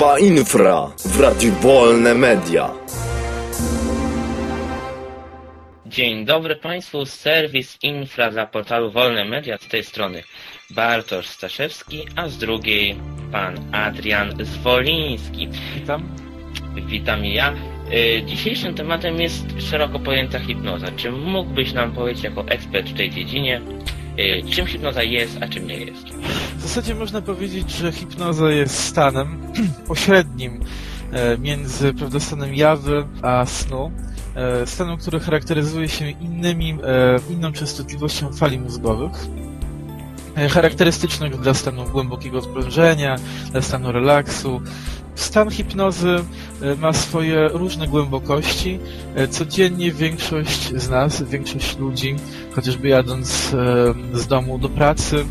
Grupa Infra w Radiu Wolne Media. Dzień dobry Państwu, serwis Infra dla portalu Wolne Media z tej strony Bartosz Staszewski, a z drugiej pan Adrian Zwoliński. Witam. Witam i ja. Y, Dzisiejszym tematem jest szeroko pojęta hipnoza. Czy mógłbyś nam powiedzieć jako ekspert w tej dziedzinie, czym hipnoza jest, a czym nie jest? W zasadzie można powiedzieć, że hipnoza jest stanem pośrednim e, między prawda, stanem jawy a snu. E, Stanem, który charakteryzuje się innymi, e, inną częstotliwością fali mózgowych. Charakterystycznych dla stanu głębokiego odprężenia, dla stanu relaksu. Stan hipnozy e, ma swoje różne głębokości. E, Codziennie większość z nas, większość ludzi, chociażby jadąc e, z domu do pracy,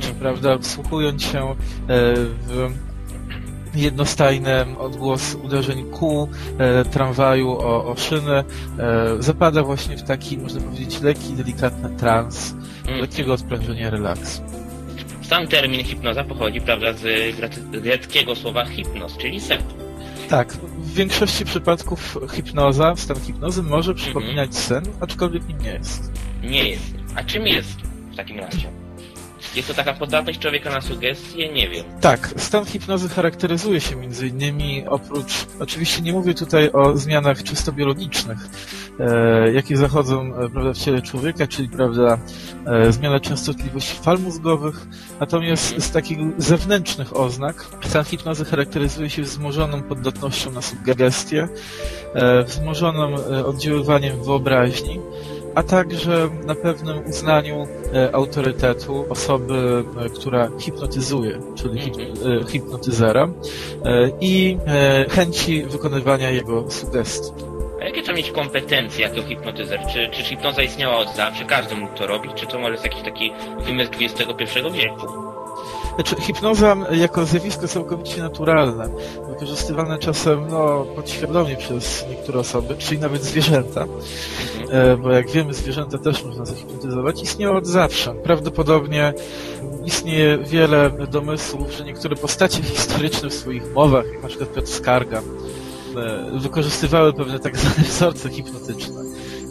czy prawda, wsłuchując się w jednostajny odgłos uderzeń kół e, tramwaju o, o szynę, e, zapada właśnie w taki, można powiedzieć, lekki, delikatny trans, Mm. lekkiego odprężenia relaksu. Sam termin hipnoza pochodzi, prawda, z gre- greckiego słowa hipnos, czyli sen. Tak, w większości przypadków hipnoza, stan hipnozy może przypominać sen, aczkolwiek nim nie jest. Nie jest. A czym jest w takim razie? Jest to taka podatność człowieka na sugestie? Nie wiem. Tak, stan hipnozy charakteryzuje się między innymi oprócz, oczywiście nie mówię tutaj o zmianach czysto biologicznych, e, jakie zachodzą e, prawda, w ciele człowieka, czyli prawda, e, zmiana częstotliwości fal mózgowych, natomiast z takich zewnętrznych oznak stan hipnozy charakteryzuje się wzmożoną poddatnością na sugestie, e, wzmożonym e, oddziaływaniem wyobraźni, a także na pewnym uznaniu e, autorytetu osoby, która hipnotyzuje, czyli hip, e, hipnotyzera i chęci wykonywania jego sugestii. A jakie trzeba mieć kompetencje jako hipnotyzer? Czy, czy hipnoza istniała od zawsze? Każdy mógł to robić? Czy to może jest jakiś taki wymysł XXI wieku? Znaczy, hipnoza jako zjawisko całkowicie naturalne, wykorzystywane czasem no, podświadomie przez niektóre osoby, czyli nawet zwierzęta, Mhm. e, bo jak wiemy, zwierzęta też można zahipnotyzować, istniało od zawsze. Prawdopodobnie istnieje wiele domysłów, że niektóre postacie historyczne w swoich mowach, jak na przykład Piotr Skarga, wykorzystywały pewne tak zwane wzorce hipnotyczne,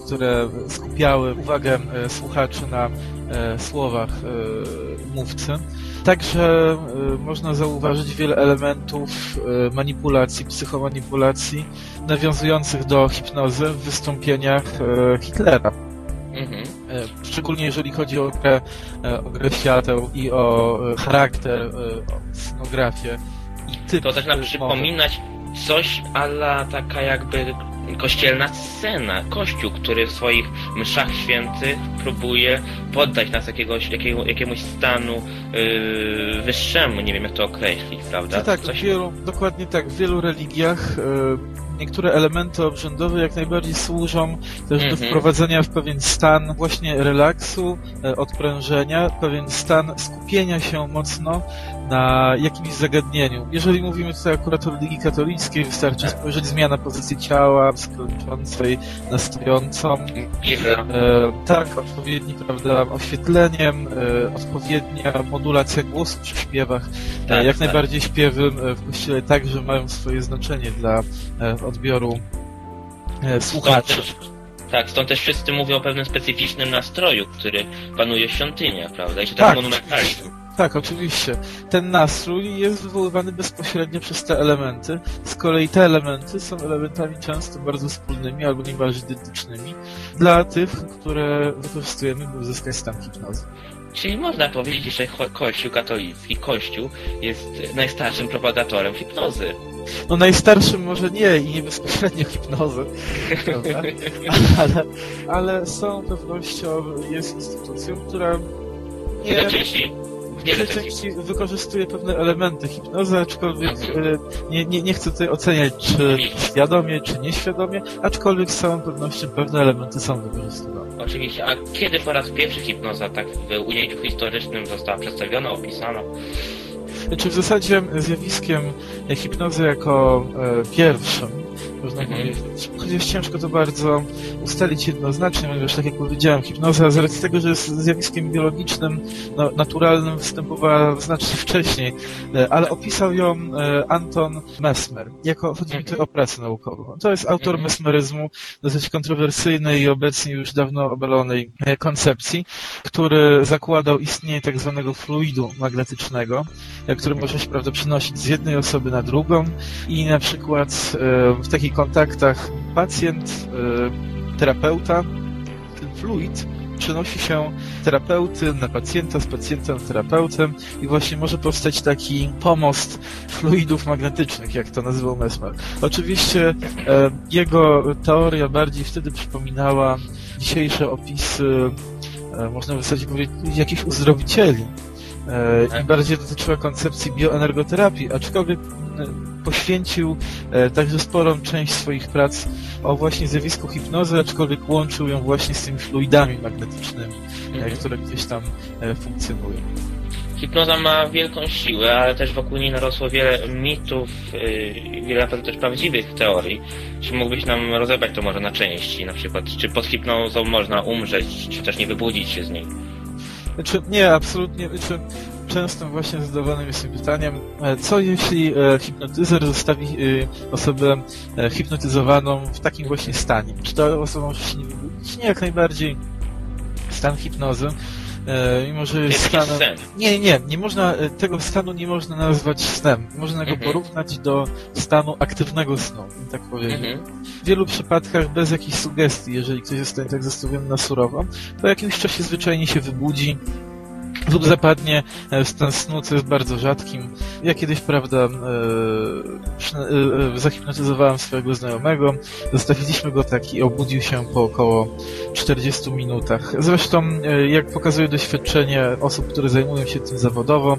które skupiały uwagę e, słuchaczy na e, słowach e, mówcy. Także można zauważyć wiele elementów manipulacji, psychomanipulacji nawiązujących do hipnozy w wystąpieniach Hitlera. Mhm. Szczególnie jeżeli chodzi o grę, o grę świateł i o charakter, o scenografię i typ To zaczyna mowy. przypominać coś ala taka jakby kościelna scena. Kościół, który w swoich mszach świętych próbuje poddać nas jakiegoś, jakiego, jakiemuś stanu yy, wyższemu, nie wiem jak to określić, prawda? No tak, Coś... wielu, dokładnie tak, w wielu religiach e, niektóre elementy obrzędowe jak najbardziej służą też do Mhm. wprowadzenia w pewien stan właśnie relaksu, e, odprężenia, pewien stan skupienia się mocno na jakimś zagadnieniu. Jeżeli mówimy tutaj akurat o religii katolickiej, wystarczy Tak. spojrzeć zmiana pozycji ciała, skończącej na stojącą? E, tak, odpowiedni, prawda, oświetleniem, e, odpowiednia modulacja głosu przy śpiewach. E, Tak, jak tak. najbardziej śpiewy e, w kościele także mają swoje znaczenie dla odbioru e, słuchaczy. tak, stąd też wszyscy mówią o pewnym specyficznym nastroju, który panuje w świątyniach, prawda? I się tak Tak. monumentalizm. Tak, oczywiście. Ten nastrój jest wywoływany bezpośrednio przez te elementy. Z kolei te elementy są elementami często bardzo wspólnymi albo niemalże identycznymi dla tych, które wykorzystujemy, by uzyskać stan hipnozy. Czyli można powiedzieć, że Kościół katolicki, Kościół jest najstarszym propagatorem hipnozy. No najstarszym może nie i nie bezpośrednio hipnozy, ale, ale z całą pewnością jest instytucją, która nie, w Wiele części wykorzystuje pewne elementy hipnozy, aczkolwiek e, nie, nie, nie chcę tutaj oceniać, czy świadomie, czy nieświadomie, aczkolwiek z całą pewnością pewne elementy są wykorzystywane. Oczywiście. A kiedy po raz pierwszy hipnoza tak w ujęciu historycznym została przedstawiona, opisana? Czy w zasadzie zjawiskiem hipnozy jako e, pierwszym można Mhm. powiedzieć. Chociaż ciężko to bardzo ustalić jednoznacznie, ponieważ tak jak powiedziałem, hipnoza z racji tego, że jest zjawiskiem biologicznym, no, naturalnym, występowała znacznie wcześniej, e, ale opisał ją e, Anton Mesmer. Jako, chodzi mi tutaj o pracę naukową. To jest autor Mhm. mesmeryzmu, dosyć kontrowersyjnej i obecnie już dawno obalonej e, koncepcji, który zakładał istnienie tak zwanego fluidu magnetycznego, który może się prawda przenosić z jednej osoby na drugą i na przykład w takich kontaktach pacjent, e, terapeuta, ten fluid przenosi się terapeuty na pacjenta, z pacjenta na terapeutę i właśnie może powstać taki pomost fluidów magnetycznych, jak to nazywał Mesmer. Oczywiście e, jego teoria bardziej wtedy przypominała dzisiejsze opisy, e, można w zasadzie powiedzieć, jakichś uzdrowicieli. E, I bardziej dotyczyła koncepcji bioenergoterapii, aczkolwiek e, poświęcił e, także sporą część swoich prac o właśnie zjawisku hipnozy, aczkolwiek łączył ją właśnie z tymi fluidami magnetycznymi, Mhm. które gdzieś tam funkcjonują. Hipnoza ma wielką siłę, ale też wokół niej narosło wiele mitów, wiele na pewno też prawdziwych teorii. Czy mógłbyś nam rozebrać to może na części? Na przykład, czy pod hipnozą można umrzeć, czy też nie wybudzić się z niej? Znaczy, nie, absolutnie. Znaczy, często właśnie zadawanym jest pytaniem, e, co jeśli e, hipnotyzer zostawi e, osobę hipnotyzowaną w takim właśnie stanie? Czy ta osoba może się nie wybudzić? Nie, jak najbardziej. Stan hipnozy, mimo że taki stanem... sen. Nie, nie, nie można, e, tego stanu nie można nazwać snem. Można go Mhm. porównać do stanu aktywnego snu, tak powiedział. Mhm. W wielu przypadkach bez jakichś sugestii, jeżeli ktoś jest tak zastawiony na surowo, po jakimś czasie zwyczajnie się wybudzi lub zapadnie e, w stan snu, co jest bardzo rzadkim. Ja kiedyś, prawda, e, e, e, zahipnotyzowałem swojego znajomego, zostawiliśmy go tak i obudził się po około 40 minutach. Zresztą, jak pokazuje doświadczenie osób, które zajmują się tym zawodowo,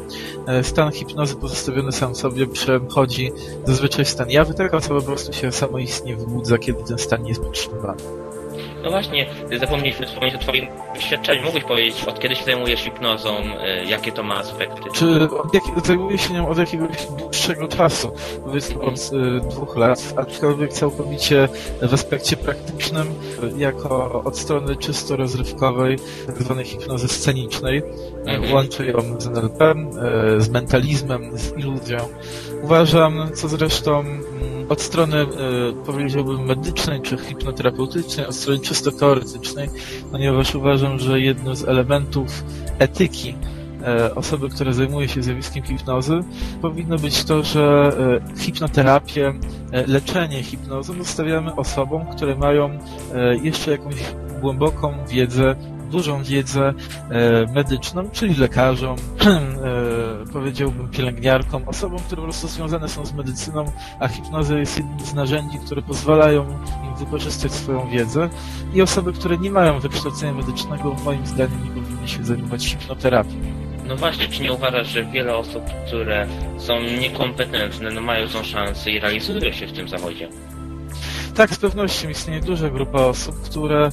stan hipnozy pozostawiony sam sobie przechodzi zazwyczaj stan jawy, taka osoba po prostu się samoistnie wybudza, kiedy ten stan nie jest podtrzymywany. No właśnie, zapomnieliśmy wspomnieć o twoim doświadczeniu. Mógłbyś powiedzieć, od kiedy się zajmujesz hipnozą, yy, jakie to ma aspekty? Czy jak, zajmuję się nią od jakiegoś dłuższego czasu, powiedzmy od y, dwóch lat, aczkolwiek całkowicie w aspekcie praktycznym, y, jako od strony czysto rozrywkowej, tak zwanej hipnozy scenicznej. Y, Mhm. Łączę ją z NLP, y, z mentalizmem, z iluzją. Uważam, co zresztą mm, od strony, y, powiedziałbym, medycznej czy hipnoterapeutycznej, od strony czysto teoretycznej, ponieważ uważam, że jednym z elementów etyki e, osoby, która zajmuje się zjawiskiem hipnozy, powinno być to, że e, hipnoterapię, e, leczenie hipnozą zostawiamy osobom, które mają e, jeszcze jakąś głęboką wiedzę, dużą wiedzę e, medyczną, czyli lekarzom, e, powiedziałbym pielęgniarkom, osobom, które po prostu związane są z medycyną, a hipnoza jest jednym z narzędzi, które pozwalają im wykorzystać swoją wiedzę i osoby, które nie mają wykształcenia medycznego, moim zdaniem nie powinny się zajmować hipnoterapią. No właśnie, czy nie uważasz, że wiele osób, które są niekompetentne, no mają tą szansę i realizują się w tym zawodzie? Tak, z pewnością istnieje duża grupa osób, które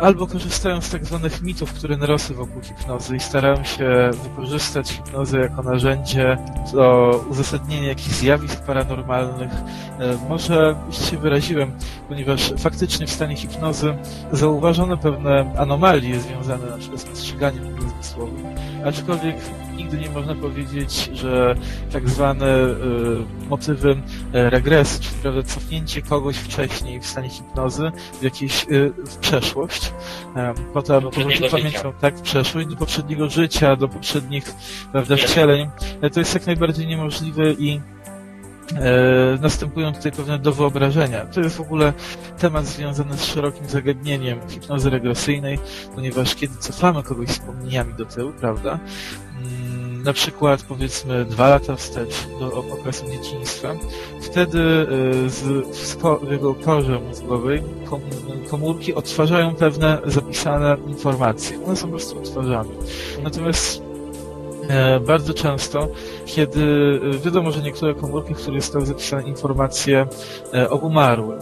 albo korzystają z tak zwanych mitów, które narosły wokół hipnozy i starają się wykorzystać hipnozę jako narzędzie do uzasadnienia jakichś zjawisk paranormalnych. E, Może już się wyraziłem, ponieważ faktycznie w stanie hipnozy zauważono pewne anomalie związane na przykład z postrzeganiem zmysłowym, aczkolwiek nigdy nie można powiedzieć, że tak zwane e, motywy e, regresy, czyli prawda, cofnięcie kogoś wcześniej w stanie hipnozy w jakieś y, w przeszłość, em, po to, aby powrócić pamięcią tak w przeszłość, do poprzedniego życia, do poprzednich prawda, wcieleń. E, To jest jak najbardziej niemożliwe i następują tutaj pewne do wyobrażenia. To jest w ogóle temat związany z szerokim zagadnieniem hipnozy regresyjnej, ponieważ kiedy cofamy kogoś wspomnieniami do tyłu, prawda, mm, na przykład powiedzmy dwa lata wstecz do okresu dzieciństwa, wtedy y, z, w, jego korze mózgowej kom, komórki odtwarzają pewne zapisane informacje. One są po prostu odtwarzane. Natomiast e, bardzo często, kiedy e, wiadomo, że niektóre komórki, w których zostały zapisane informacje, e, obumarły, e,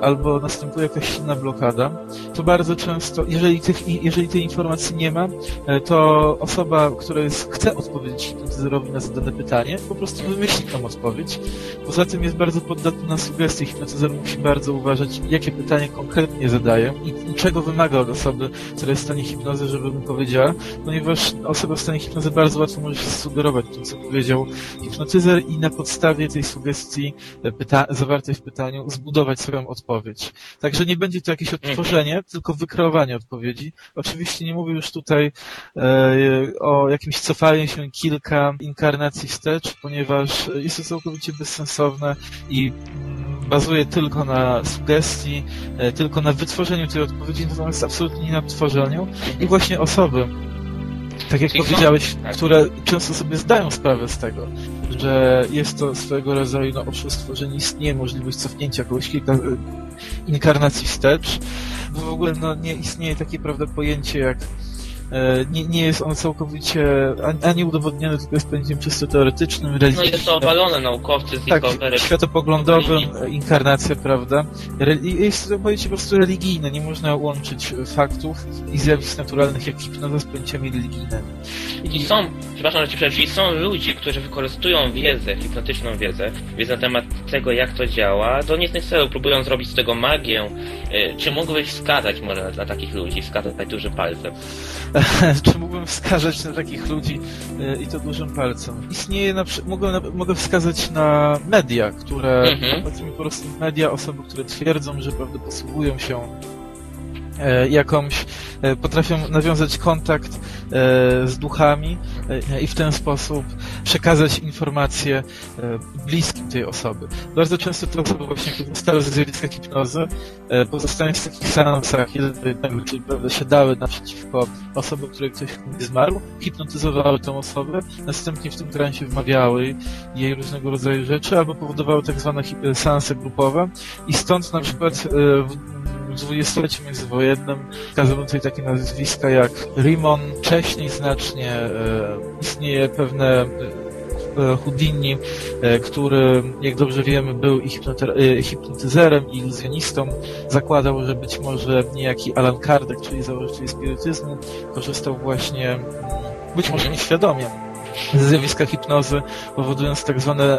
albo następuje jakaś inna blokada, to bardzo często, jeżeli, tych, jeżeli tej informacji nie ma, e, to osoba, która jest, chce odpowiedzieć hipnotyzerowi na zadane pytanie, po prostu wymyśli tą odpowiedź. Poza tym jest bardzo poddatny na sugestie. Hipnotyzer musi bardzo uważać, jakie pytanie konkretnie zadaje i czego wymaga od osoby, która jest w stanie hipnozy, żeby mu powiedziała, ponieważ osoba w stanie hipnozy bardzo łatwo może się sugerować tym, co powiedział hipnotyzer i na podstawie tej sugestii e, zawartej w pytaniu zbudować swoją odpowiedź. Także nie będzie to jakieś odtworzenie, tylko wykreowanie odpowiedzi. Oczywiście nie mówię już tutaj e, o jakimś cofaniu się kilka inkarnacji wstecz, ponieważ jest to całkowicie bezsensowne i mm, bazuje tylko na sugestii, e, tylko na wytworzeniu tej odpowiedzi, natomiast absolutnie nie na tworzeniu. I właśnie osoby, tak jak powiedziałeś, które często sobie zdają sprawę z tego, że jest to swego rodzaju no, oszustwo, że nie istnieje możliwość cofnięcia kogoś kilka e, inkarnacji wstecz, bo w ogóle no, nie istnieje takie prawda pojęcie jak nie, nie jest ono całkowicie ani, udowodnione, tylko jest pojęciem czysto teoretycznym, No religijnym. jest to obalone naukowcy z Tak, światopoglądowym, e, inkarnacja, prawda? Reli- jest to pojęcie po prostu religijne, nie można łączyć e, faktów i zjawisk naturalnych jak hipnoza z pojęciami religijnymi. I są, przepraszam, że ci przerwę, są ludzie, którzy wykorzystują wiedzę, hipnotyczną wiedzę, wiedzę na temat tego, jak to działa, do niecnych celu, próbują zrobić z tego magię. Y, Czy mógłbyś wskazać może dla takich ludzi, wskazać dużym palcem? Czy mógłbym wskazać na takich ludzi e, i to dużym palcem? Istnieje na, mogę, na, mogę wskazać na media, które, Mhm. powiedzmy po prostu media, osoby, które twierdzą, że prawda posługują się jakąś, e, potrafią nawiązać kontakt e, z duchami e, i w ten sposób przekazać informacje e, bliskim tej osoby. Bardzo często te osoby właśnie korzystały ze zjawiska hipnozy, e, pozostając w takich seansach jednego, czyli prawda, siadały naprzeciwko osoby, której ktoś zmarł, hipnotyzowały tę osobę, następnie w tym transie wmawiały jej różnego rodzaju rzeczy, albo powodowały tak zwane seanse grupowe i stąd na przykład e, w dwudziestoleciu międzywojennym wskazują tutaj takie nazwiska jak Rimon, wcześniej znacznie e, istnieje pewne e, e, Houdini, który, jak dobrze wiemy, był hipnotyzerem i iluzjonistą. Zakładał, że być może niejaki Alan Kardec, czyli założyciel spirytyzmu, korzystał właśnie, mm, być może nieświadomie, zjawiska hipnozy, powodując tak, zwane,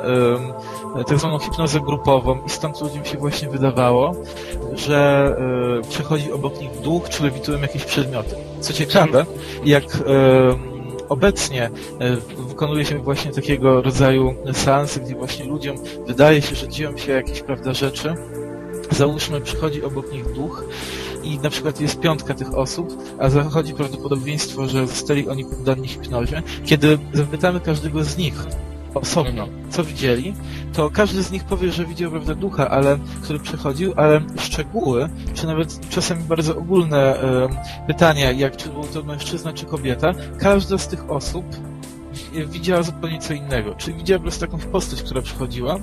tak zwaną hipnozę grupową i stąd ludziom się właśnie wydawało, że e, przechodzi obok nich duch, czy lewitują jakieś przedmioty. Co ciekawe, jak obecnie e, wykonuje się właśnie takiego rodzaju seansy, gdzie właśnie ludziom wydaje się, że dzieją się jakieś prawda rzeczy, załóżmy przychodzi obok nich duch i na przykład jest piątka tych osób, a zachodzi prawdopodobieństwo, że zostali oni poddani hipnozie. Kiedy zapytamy każdego z nich osobno, co widzieli, to każdy z nich powie, że widział prawda ducha, ale, który przechodził, ale szczegóły, czy nawet czasami bardzo ogólne e, pytania, jak czy był to mężczyzna czy kobieta, każda z tych osób widziała zupełnie co innego. Czyli widziała po prostu jakąś postać, która przychodziła,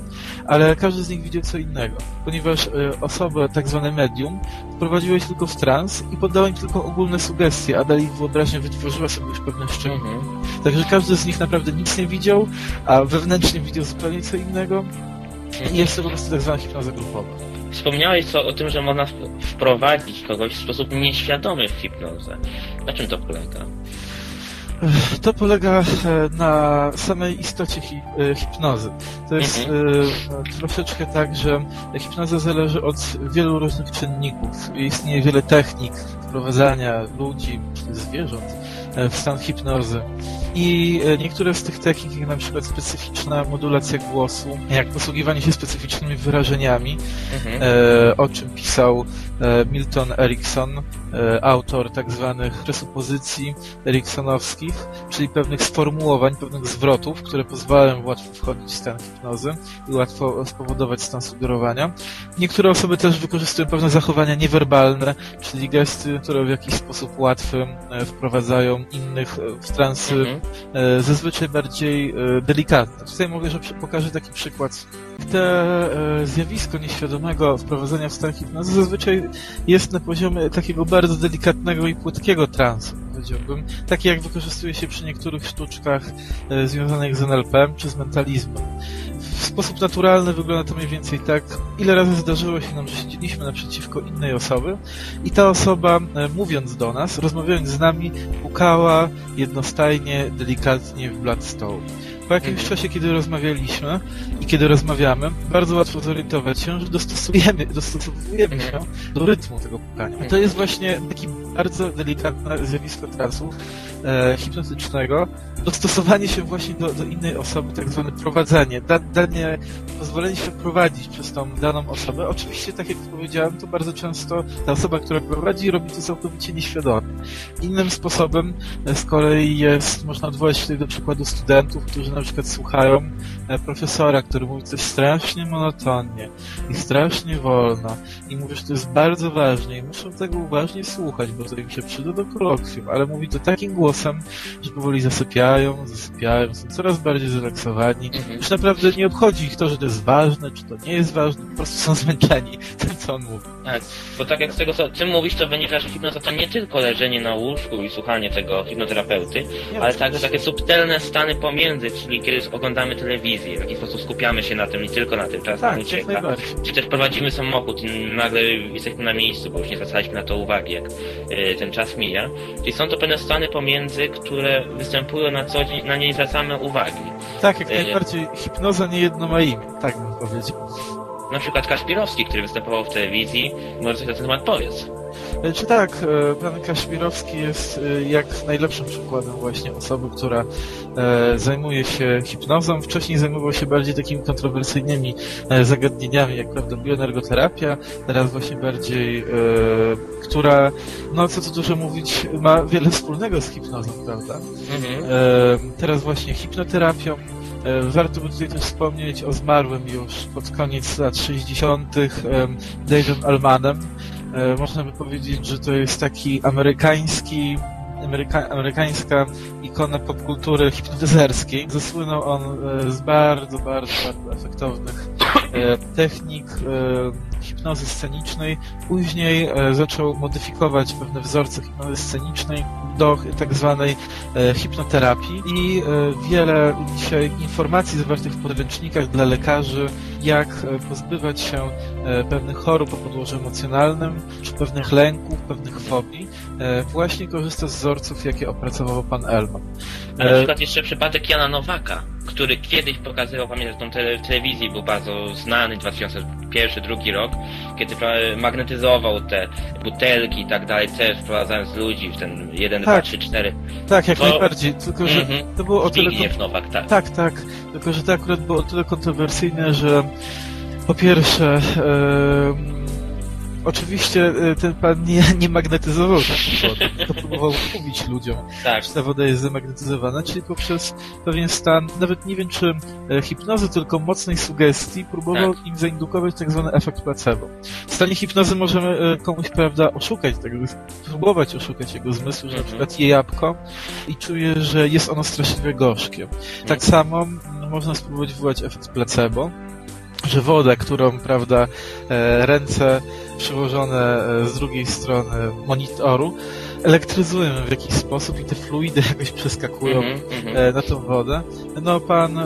ale każdy z nich widział co innego, ponieważ e, osoba, tak zwane medium, wprowadziła ich tylko w trans i poddała im tylko ogólne sugestie, a dalej ich wyobraźnia wytworzyła sobie już pewne szczegóły. Mhm. Także każdy z nich naprawdę nic nie widział, a wewnętrznie widział zupełnie co innego. I jest to po prostu tak zwana hipnoza grupowa. Wspomniałeś co, o tym, że można wprowadzić kogoś w sposób nieświadomy w hipnozę. Na czym to polega? To polega e, na samej istocie e, hipnozy. To jest e, troszeczkę tak, że hipnoza zależy od wielu różnych czynników. Istnieje wiele technik wprowadzania ludzi, zwierząt w stan hipnozy. I e, niektóre z tych technik, jak na przykład specyficzna modulacja głosu, jak posługiwanie się specyficznymi wyrażeniami, Mhm. e, o czym pisał e, Milton Erickson, e, autor tak zwanych presupozycji eriksonowskich, czyli pewnych sformułowań, pewnych zwrotów, które pozwalają łatwo wchodzić w stan hipnozy i łatwo spowodować stan sugerowania. Niektóre osoby też wykorzystują pewne zachowania niewerbalne, czyli gesty, które w jakiś sposób łatwy e, wprowadzają innych e, w transy Mhm. e, zazwyczaj bardziej e, delikatne. Tutaj mogę, że pokażę taki przykład. Te zjawisko nieświadomego wprowadzenia w stan hipnozy zazwyczaj jest na poziomie takiego bardzo delikatnego i płytkiego transu. powiedziałbym, takie jak wykorzystuje się przy niektórych sztuczkach związanych z NLP czy z mentalizmem. W sposób naturalny wygląda to mniej więcej tak, ile razy zdarzyło się nam, że siedzieliśmy naprzeciwko innej osoby i ta osoba, e, mówiąc do nas, rozmawiając z nami, pukała jednostajnie, delikatnie w blat stołu. Po jakimś Mhm. czasie, kiedy rozmawialiśmy i kiedy rozmawiamy, bardzo łatwo zorientować się, że dostosujemy, dostosowujemy się do rytmu tego pukania. To jest właśnie taki bardzo delikatne zjawisko transu e, hipnotycznego, dostosowanie się właśnie do, do innej osoby, tak zwane prowadzenie, da, danie, pozwolenie się prowadzić przez tą daną osobę. Oczywiście, tak jak powiedziałem, to bardzo często ta osoba, która prowadzi, robi to całkowicie nieświadomie. Innym sposobem e, z kolei jest, można odwołać się tutaj do przykładu studentów, którzy na przykład słuchają e, profesora, który mówi coś strasznie monotonnie i strasznie wolno i mówi, że to jest bardzo ważne i muszą tego uważnie słuchać, bo to im się przyda do kolokwium, ale mówi to takim głosem, że powoli zasypiają, zasypiają, są coraz bardziej zrelaksowani. Mhm. Już naprawdę nie obchodzi ich to, że to jest ważne, czy to nie jest ważne, po prostu są zmęczeni tym, co on mówi. Tak, bo tak jak z tego co ty mówisz, to wynika, że hipnoza to nie tylko leżenie na łóżku i słuchanie tego hipnoterapeuty, Nie, ale także takie subtelne stany pomiędzy, czyli kiedy oglądamy telewizję, w jaki sposób skupiamy się na tym, nie tylko na tym, czas nam Tak, ucieka. Czy też prowadzimy samochód i nagle jesteśmy na miejscu, bo już nie zwracaliśmy na to uwagi, jak e, ten czas mija. Czyli są to pewne stany pomiędzy, które występują na co dzień, na nie zwracamy uwagi. Tak, jak E, najbardziej. Hipnoza nie jedno ma imię, tak bym powiedział. Na przykład Kaszpirowski, który występował w telewizji, może coś na ten temat powiedz. Czy tak, e, pan Kaszmirowski jest e, jak najlepszym przykładem właśnie osoby, która e, zajmuje się hipnozą. Wcześniej zajmował się bardziej takimi kontrowersyjnymi zagadnieniami, jak prawda bioenergoterapia, teraz właśnie bardziej, która, no co tu dużo mówić, ma wiele wspólnego z hipnozą, prawda? Mhm. Teraz właśnie hipnoterapią. E, Warto by tutaj też wspomnieć o zmarłym już pod koniec lat 60. em, Dave'em Almanem. Można by powiedzieć, że to jest taki amerykański, ameryka, amerykańska ikona popkultury hipnotyzerskiej. Zasłynął on e, z bardzo, bardzo, bardzo efektownych e, technik hipnozy scenicznej. Później e, zaczął modyfikować pewne wzorce hipnozy scenicznej do tak zwanej e, hipnoterapii i e, wiele dzisiaj informacji zawartych w podręcznikach dla lekarzy, jak pozbywać się pewnych chorób o podłożu emocjonalnym, czy pewnych lęków, pewnych fobii, właśnie korzysta z wzorców, jakie opracował pan Elman. Na E, przykład jeszcze przypadek Jana Nowaka, który kiedyś pokazywał, pamiętam, w telewizji, był bardzo znany, 2001-2002 rok, kiedy magnetyzował te butelki i tak dalej, też wprowadzając ludzi w ten 1, 2, Tak. 3, 4. tak, jak to- najbardziej, tylko że Mhm. to było o tyle... Zbigniew Nowak, tak. Tak, tak. Tylko, że to akurat było o tyle kontrowersyjne, że po pierwsze, em, oczywiście e, ten pan nie, nie magnetyzował wody, tylko próbował mówić ludziom, Tak. że ta woda jest zamagnetyzowana, czyli poprzez pewien stan, nawet nie wiem czy e, hipnozy, tylko mocnej sugestii, próbował im zaindukować tak zwany efekt placebo. W stanie hipnozy możemy e, komuś, prawda, oszukać, tak jakby spróbować oszukać jego zmysł, że na Mhm. przykład je jabłko i czuje, że jest ono straszliwie gorzkie. Tak samo mm, można spróbować wywołać efekt placebo, że woda, którą, prawda, e, ręce przyłożone e, z drugiej strony monitoru elektryzują w jakiś sposób i te fluidy jakoś przeskakują Mhm, mhm. e, na tą wodę. No pan,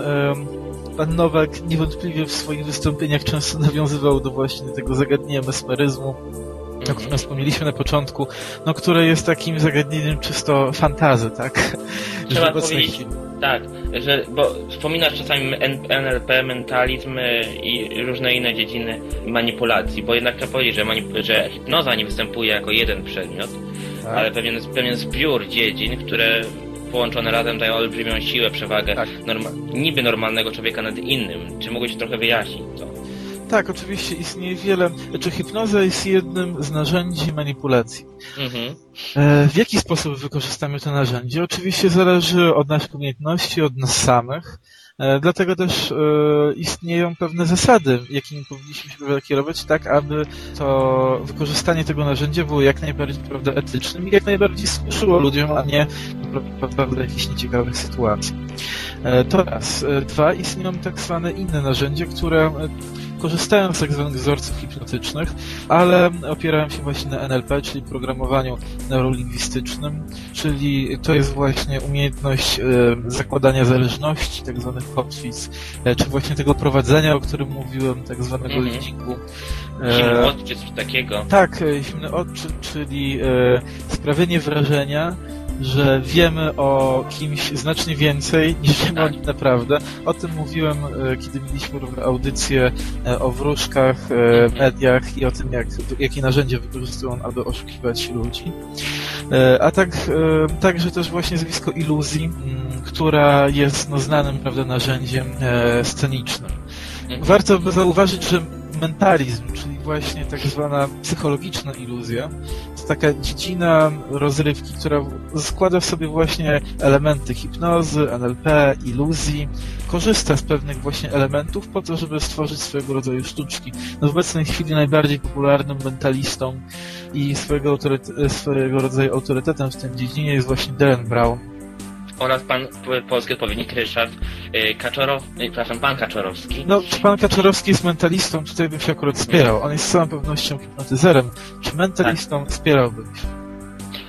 pan Nowak niewątpliwie w swoich wystąpieniach często nawiązywał do właśnie tego zagadnienia mesmeryzmu, o Mhm. którym wspomnieliśmy na początku, no które jest takim zagadnieniem czysto fantazy, tak? Trzeba powiedzieć-. Tak, że, bo wspominasz czasami NLP, mentalizm y, i różne inne dziedziny manipulacji, bo jednak trzeba powiedzieć, że, że hipnoza nie występuje jako jeden przedmiot, Tak. ale pewien, pewien zbiór dziedzin, które połączone razem dają olbrzymią siłę, przewagę Tak. norma- niby normalnego człowieka nad innym. Czy mógłbyś trochę wyjaśnić to? Tak, oczywiście istnieje wiele. Znaczy, hipnoza jest jednym z narzędzi manipulacji. Mhm. E, w jaki sposób wykorzystamy to narzędzie? Oczywiście zależy od naszych umiejętności, od nas samych. E, dlatego też e, istnieją pewne zasady, jakimi powinniśmy się kierować, tak aby to wykorzystanie tego narzędzia było jak najbardziej prawda, etycznym i jak najbardziej służyło ludziom, a nie prawda, jakichś nieciekawych sytuacji. To raz. Dwa, istnieją tak zwane inne narzędzia, które korzystałem z tak zwanych wzorców hipnotycznych, ale opierałem się właśnie na NLP, czyli programowaniu neurolingwistycznym, czyli to jest właśnie umiejętność e, zakładania zależności, tak zwanych kotwic, e, czy właśnie tego prowadzenia, o którym mówiłem, tak zwanego Mhm. leadingu. Zimny E, odczyt, coś takiego. tak, zimny odczyt, czyli sprawienie wrażenia, że wiemy o kimś znacznie więcej niż wiemy o Tak. nim naprawdę. O tym mówiłem, e, kiedy mieliśmy różne audycje e, o wróżkach, e, mediach i o tym, jak, jakie narzędzia wykorzystują, aby oszukiwać ludzi. A tak, także też właśnie zjawisko iluzji, która jest no, znanym prawda, narzędziem scenicznym. Mhm. Warto by zauważyć, że mentalizm, czyli właśnie tak zwana psychologiczna iluzja, taka dziedzina rozrywki, która składa w sobie właśnie elementy hipnozy, NLP, iluzji, korzysta z pewnych właśnie elementów po to, żeby stworzyć swojego rodzaju sztuczki. No w obecnej chwili najbardziej popularnym mentalistą i swojego, swojego rodzaju autorytetem w tej dziedzinie jest właśnie Darren Brown oraz pan polski odpowiednik Ryszard y, Kaczorow, y, przepraszam, pan Kaczorowski. No, czy pan Kaczorowski jest mentalistą, tutaj bym się akurat wspierał. On jest z całą pewnością hipnotyzerem. Czy mentalistą tak. wspierałbyś?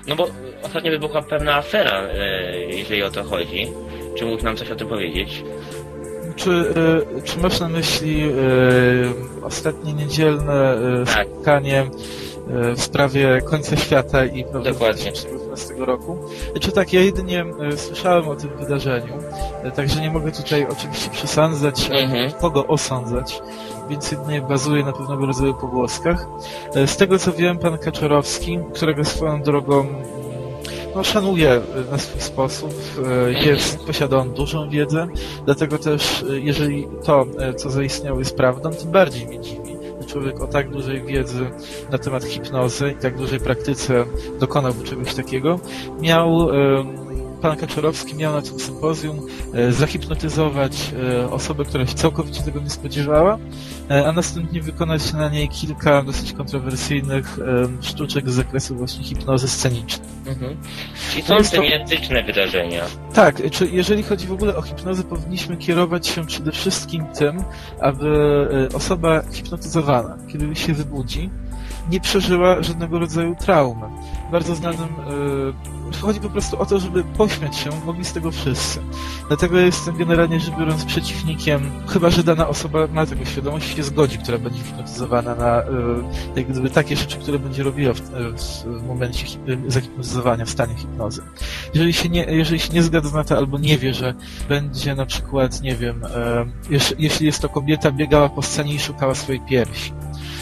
No bo ostatnio wybuchła pewna afera, y, jeżeli o to chodzi. Czy mógł nam coś o tym powiedzieć? Czy, czy masz na myśli ostatnie niedzielne tak. spotkanie w sprawie końca świata i prawdopodobnie 2015 roku. Czy tak, ja jedynie e, słyszałem o tym wydarzeniu, e, także nie mogę tutaj oczywiście przesądzać, e, mhm. kogo osądzać, więc jedynie bazuję na pewnego rodzaju pogłoskach. Z tego co wiem, pan Kaczorowski, którego swoją drogą mm, no, szanuje na swój sposób, jest, posiada on dużą wiedzę, dlatego też jeżeli to, co zaistniało jest prawdą, tym bardziej mnie dziwi człowiek o tak dużej wiedzy na temat hipnozy i tak dużej praktyce dokonałby czegoś takiego, miał pan Kaczorowski miał na tym sympozjum e, zahipnotyzować e, osobę, która się całkowicie tego nie spodziewała, e, a następnie wykonać na niej kilka dosyć kontrowersyjnych sztuczek z zakresu właśnie hipnozy scenicznej. Mhm. Czyli To są to- nietyczne wydarzenia. Tak, czy jeżeli chodzi w ogóle o hipnozę, powinniśmy kierować się przede wszystkim tym, aby osoba hipnotyzowana, kiedy się wybudzi, nie przeżyła żadnego rodzaju traumy. Bardzo znanym, e, chodzi po prostu o to, żeby pośmiać się mogli z tego wszyscy. Dlatego jestem generalnie rzecz biorąc przeciwnikiem, chyba że dana osoba ma tego świadomość i się zgodzi, która będzie hipnotyzowana na e, jak gdyby takie rzeczy, które będzie robiła w, w, w momencie hip, zahipnotyzowania, w stanie hipnozy. Jeżeli się, nie, jeżeli się nie zgadza na to albo nie wie, że będzie na przykład, nie wiem, e, jeśli jest to kobieta, biegała po scenie i szukała swojej piersi.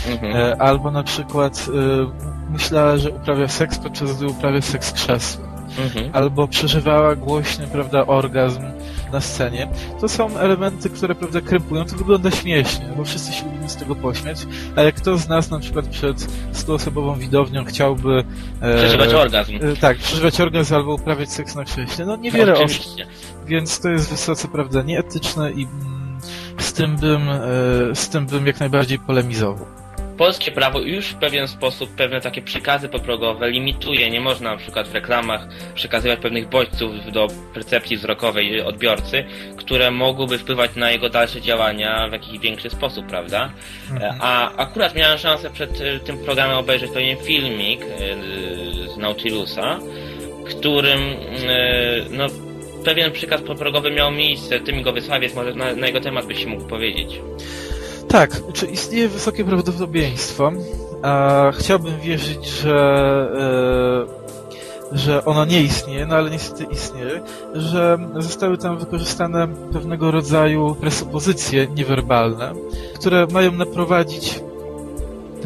Mhm. E, albo na przykład e, myślała, że uprawia seks, podczas gdy uprawia seks krzesłem. Mhm. Albo przeżywała głośny, prawda, orgazm na scenie. To są elementy, które, prawda, krępują. To wygląda śmiesznie, bo wszyscy się lubimy z tego pośmiać. Ale kto z nas na przykład przed stuosobową widownią chciałby... e, Przeżywać orgazm. e, Tak, przeżywać orgazm albo uprawiać seks na krześle. No niewiele osób, Oczywiście. więc to jest wysoce, prawda, nieetyczne i mm, z tym bym, e, z tym bym jak najbardziej polemizował. Polskie prawo już w pewien sposób pewne takie przykazy poprogowe limituje. Nie można na przykład w reklamach przekazywać pewnych bodźców do percepcji wzrokowej odbiorcy, które mogłyby wpływać na jego dalsze działania w jakiś większy sposób, prawda? Mhm. A akurat miałem szansę przed e, tym programem obejrzeć pewien filmik e, z Nautilusa, którym e, no, pewien przykaz poprogowy miał miejsce. Ty mi go wysłałeś, więc może na, na jego temat byś się mógł powiedzieć. Tak, czy istnieje wysokie prawdopodobieństwo, a chciałbym wierzyć, że, e, że ono nie istnieje, no ale niestety istnieje, że zostały tam wykorzystane pewnego rodzaju presupozycje niewerbalne, które mają naprowadzić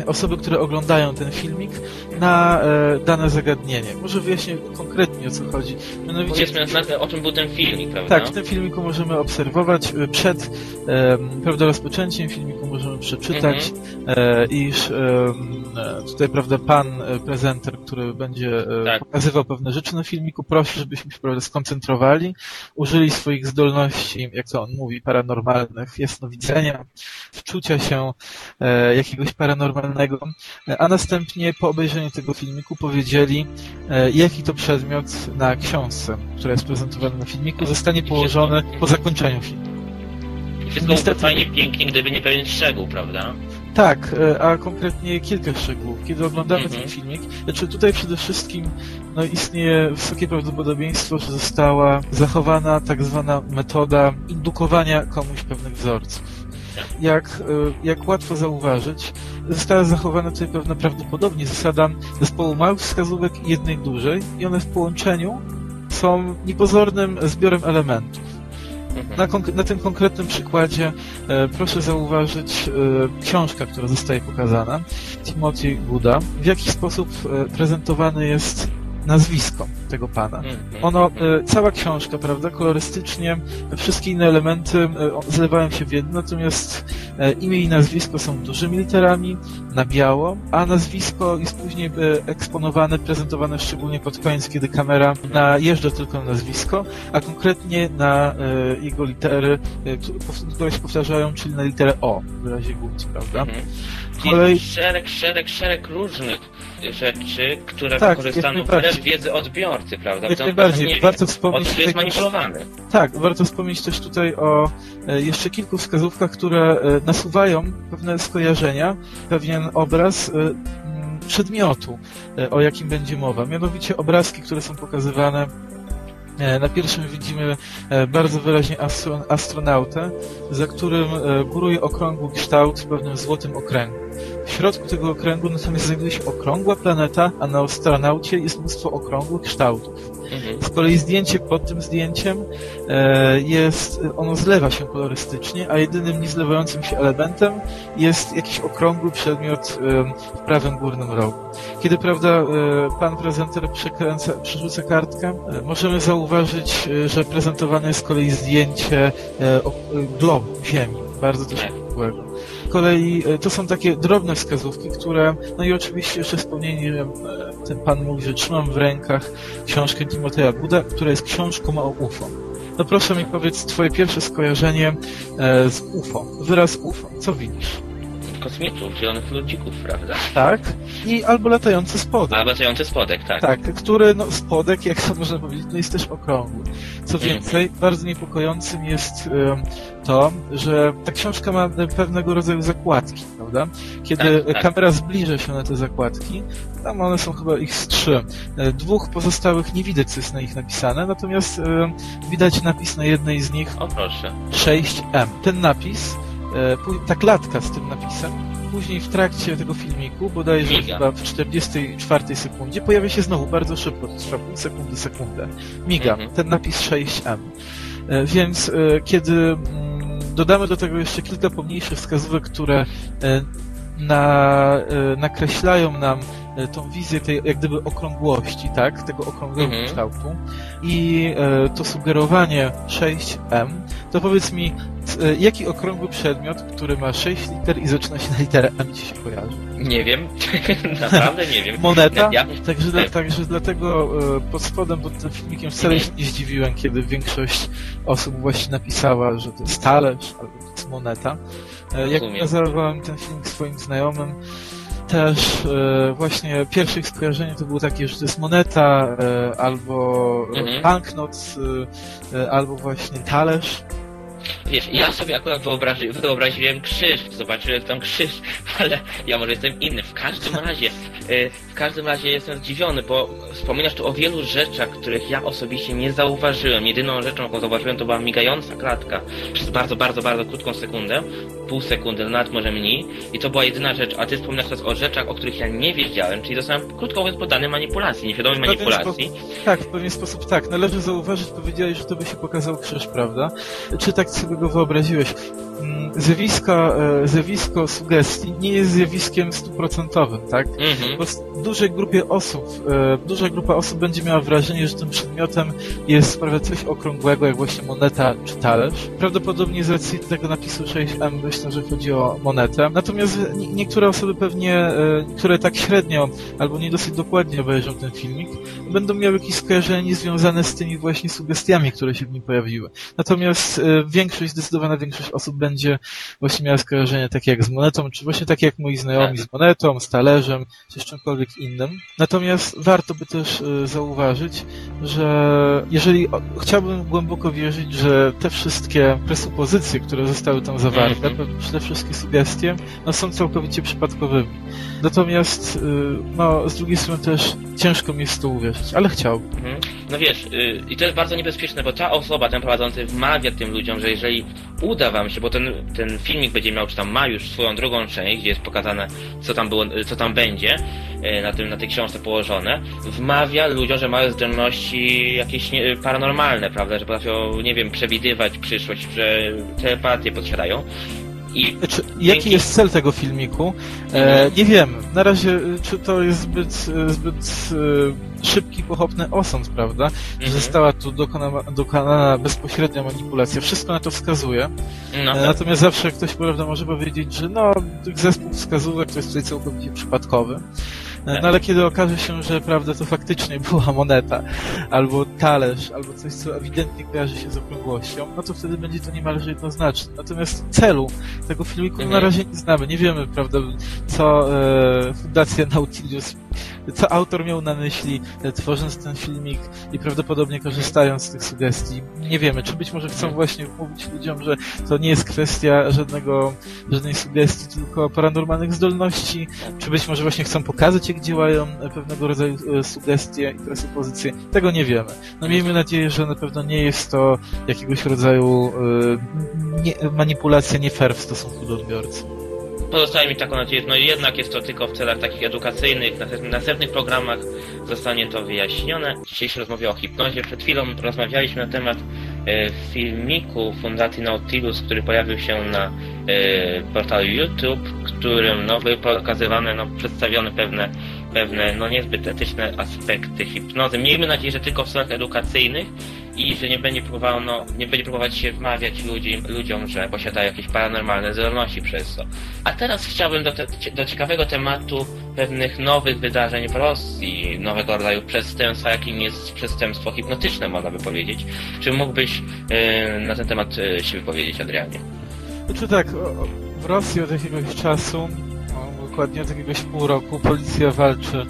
osoby, które oglądają ten filmik na e, dane zagadnienie. Może wyjaśnię konkretnie o co chodzi. Mianowicie Powiedzmy, na- o czym był ten filmik, prawda? tak, w tym filmiku możemy obserwować e, przed em, prawda, rozpoczęciem filmiku możemy przeczytać, e, iż e, tutaj prawda pan e, prezenter, który będzie e, Tak. pokazywał pewne rzeczy na filmiku, prosi, żebyśmy się prawda, skoncentrowali, użyli swoich zdolności, jak to on mówi, paranormalnych, jasnowidzenia, wczucia się e, jakiegoś paranormalnego, a następnie po obejrzeniu tego filmiku powiedzieli, e, jaki to przedmiot na książce, która jest prezentowana na filmiku, zostanie położony po zakończeniu filmu. Wszystko byłoby fajnie, pięknie, gdyby nie pewien szczegół, prawda? Tak, e, a konkretnie kilka szczegółów. Kiedy oglądamy Mhm. ten filmik, znaczy tutaj przede wszystkim no, istnieje wysokie prawdopodobieństwo, że została zachowana tak zwana metoda indukowania komuś pewnych wzorców. Jak, e, jak łatwo zauważyć, została zachowana tutaj pewna prawdopodobnie zasada zespołu małych wskazówek i jednej dużej i one w połączeniu są niepozornym zbiorem elementów. Mhm. Na, na tym konkretnym przykładzie e, proszę zauważyć e, książka, która zostaje pokazana, Timothy Buda, w jaki sposób e, prezentowane jest nazwisko tego pana. Mhm. Ono, e, cała książka, prawda, kolorystycznie, wszystkie inne elementy e, zlewają się w jedno, natomiast e, imię i nazwisko są dużymi literami, na biało, a nazwisko jest później eksponowane, prezentowane szczególnie pod koniec, kiedy kamera najeżdża tylko na nazwisko, a konkretnie na jego litery, które się powtarzają, czyli na literę O w wyrazie głównym, prawda? Mhm. Kolej- I szereg, szereg, szereg różnych rzeczy, które Tak, wykorzystano wbrew wiedzy odbiorcy, prawda? Jak najbardziej. Warto wspomnieć czym jest manipulowany. Tak, warto wspomnieć też tutaj o e, jeszcze kilku wskazówkach, które e, nasuwają pewne skojarzenia, pewien obraz e, przedmiotu, o jakim będzie mowa. Mianowicie obrazki, które są pokazywane. E, Na pierwszym widzimy e, bardzo wyraźnie astro, astronautę, za którym e, góruje okrągły kształt w pewnym złotym okręgu. W środku tego okręgu natomiast znajduje się okrągła planeta, a na astronaucie jest mnóstwo okrągłych kształtów. Mhm. Z kolei zdjęcie pod tym zdjęciem e, jest, ono zlewa się kolorystycznie, a jedynym niezlewającym się elementem jest jakiś okrągły przedmiot em, w prawym górnym rogu. Kiedy, prawda, e, pan prezenter przekręca, przerzuca kartkę, e, możemy zauważyć, e, że prezentowane jest z kolei zdjęcie e, e, globu, Ziemi, bardzo też Okrągłego. Z kolei e, to są takie drobne wskazówki, które, no i oczywiście jeszcze wspomnienie, e, ten pan mówi, że trzymam w rękach książkę Timoteja Buda, która jest książką o UFO. No proszę mi powiedz twoje pierwsze skojarzenie e, z UFO. Wyraz UFO. Co widzisz? Kosmitów, zielonych ludzików, prawda? Tak. I albo latający spodek. A latający spodek, tak. Tak, który, no spodek, jak to można powiedzieć, no jest też okrągły. Co więcej, bardzo niepokojącym jest em, to, że ta książka ma pewnego rodzaju zakładki, prawda? Kiedy Tak, tak. kamera zbliża się na te zakładki, tam one są chyba ich z trzy. E, Dwóch pozostałych nie widać, co jest na nich napisane, natomiast e, widać napis na jednej z nich O proszę. 6M. Ten napis, ta klatka z tym napisem, później w trakcie tego filmiku, bodajże Miga. chyba w 44 sekundzie, pojawia się znowu bardzo szybko, to trwa pół sekundy, sekundę. Miga, Mhm. ten napis 6M. E, Więc e, kiedy mm, dodamy do tego jeszcze kilka pomniejszych wskazówek, które e, na, e, nakreślają nam e, tą wizję tej jak gdyby okrągłości, tak? Tego okrągłego Mhm. kształtu i e, to sugerowanie 6M, to powiedz mi, e, jaki okrągły przedmiot, który ma 6 liter i zaczyna się na literę M ci się kojarzy? Nie wiem. Naprawdę nie wiem. Moneta? Ja, Także, dla, Tak. także dlatego e, pod spodem pod tym filmikiem wcale się nie zdziwiłem, kiedy większość osób właśnie napisała, że to jest talerz albo to jest moneta. E, Jak pokazywałem ten film swoim znajomym, też e, właśnie pierwsze ich skojarzenie to było takie, że to jest moneta e, albo Mhm. banknot, e, albo właśnie talerz. Wiesz, ja sobie akurat wyobrazi, wyobraziłem krzyż, zobaczyłem tam krzyż, ale ja może jestem inny. W każdym razie, y, w każdym razie jestem zdziwiony, bo wspominasz tu o wielu rzeczach, których ja osobiście nie zauważyłem. Jedyną rzeczą, jaką zauważyłem, to była migająca klatka przez bardzo, bardzo, bardzo krótką sekundę, pół sekundy, nawet może mniej. I to była jedyna rzecz, a ty wspominasz teraz o rzeczach, o których ja nie wiedziałem, czyli zostałem krótko mówiąc poddany manipulacji, nieświadomej manipulacji. Tak, w pewien sposób tak. Należy zauważyć, powiedziałeś, że to by się pokazał krzyż, prawda? Czy tak sobie go wyobraziłeś? Mm, Zjawisko, e, zjawisko sugestii nie jest zjawiskiem stuprocentowym, tak? Mhm. Bo w dużej grupie osób, e, duża grupa osób będzie miała wrażenie, że tym przedmiotem jest prawda, coś okrągłego, jak właśnie moneta czy talerz. Prawdopodobnie z racji tego napisu 6M myślę, że chodzi o monetę. Natomiast nie- niektóre osoby pewnie, e, które tak średnio albo nie dosyć dokładnie obejrzą ten filmik, będą miały jakieś skojarzenie związane z tymi właśnie sugestiami, które się w nim pojawiły. Natomiast większość, zdecydowana większość osób będzie właśnie miała skojarzenie takie jak z monetą, czy właśnie takie jak moi znajomi z monetą, z talerzem, czy z czymkolwiek innym. Natomiast warto by też e, zauważyć, że jeżeli chciałbym głęboko wierzyć, że te wszystkie presupozycje, które zostały tam zawarte, Mhm. te wszystkie sugestie, no są całkowicie przypadkowymi. Natomiast, y, no, z drugiej strony też ciężko mi jest to uwierzyć, ale chciałbym. Mhm. No wiesz, y, i to jest bardzo niebezpieczne, bo ta osoba, ten prowadzący wmawia tym ludziom, że jeżeli uda wam się, bo ten, ten filmik będzie miał, czy tam ma już swoją drugą część, gdzie jest pokazane, co tam było, co tam będzie, y, na tym, na tej książce położone, wmawia ludziom, że mają zdolności jakieś nie, paranormalne, prawda, że potrafią, nie wiem, przewidywać przyszłość, że telepatię posiadają. I Czy, jaki Dzięki. jest cel tego filmiku? E, nie wiem. Na razie, y, czy to jest zbyt, y, zbyt szybki, pochopny osąd, prawda? Że Mhm. została tu dokonana, dokonana bezpośrednia manipulacja. Wszystko na to wskazuje. no, E, Natomiast zawsze ktoś prawda może powiedzieć, że no, zespół wskazówek to jest tutaj całkowicie przypadkowy. E, No ale kiedy okaże się, że prawda to faktycznie była moneta, albo talerz, albo coś, co ewidentnie kojarzy się z okrągłością, no to wtedy będzie to niemalże jednoznaczne. Natomiast celu tego filmiku Mhm. na razie nie znamy. Nie wiemy, prawda, co e, Fundacja Nautilus, co autor miał na myśli, e, tworząc ten filmik i prawdopodobnie korzystając z tych sugestii. Nie wiemy, czy być może chcą właśnie mówić ludziom, że to nie jest kwestia żadnego, żadnej sugestii, tylko paranormalnych zdolności, czy być może właśnie chcą pokazać, jak działają e, pewnego rodzaju e, sugestie i presupozycje. Tego nie wiemy. No miejmy nadzieję, że na pewno nie jest to jakiegoś rodzaju nie, manipulacja nie fair w stosunku do odbiorcy. Pozostaje mi taką nadzieję, no jednak jest to tylko w celach takich edukacyjnych, w następnych, programach zostanie to wyjaśnione. Dzisiejszej rozmowie o hipnozie przed chwilą rozmawialiśmy na temat e, filmiku Fundacji Nautilus, który pojawił się na e, portalu YouTube, którym no, były pokazywane, no, przedstawione pewne, pewne no, niezbyt etyczne aspekty hipnozy. Miejmy nadzieję, że tylko w celach edukacyjnych i że nie będzie próbował, no, nie będzie próbować się wmawiać ludzi, ludziom, że posiadają jakieś paranormalne zdolności przez to. A teraz chciałbym do, te, do ciekawego tematu pewnych nowych wydarzeń w Rosji, nowego rodzaju przestępstwa, jakim jest przestępstwo hipnotyczne, można by powiedzieć. Czy mógłbyś e, na ten temat e, się wypowiedzieć, Adrianie? Znaczy tak, w Rosji od jakiegoś czasu, dokładnie od jakiegoś pół roku, policja walczy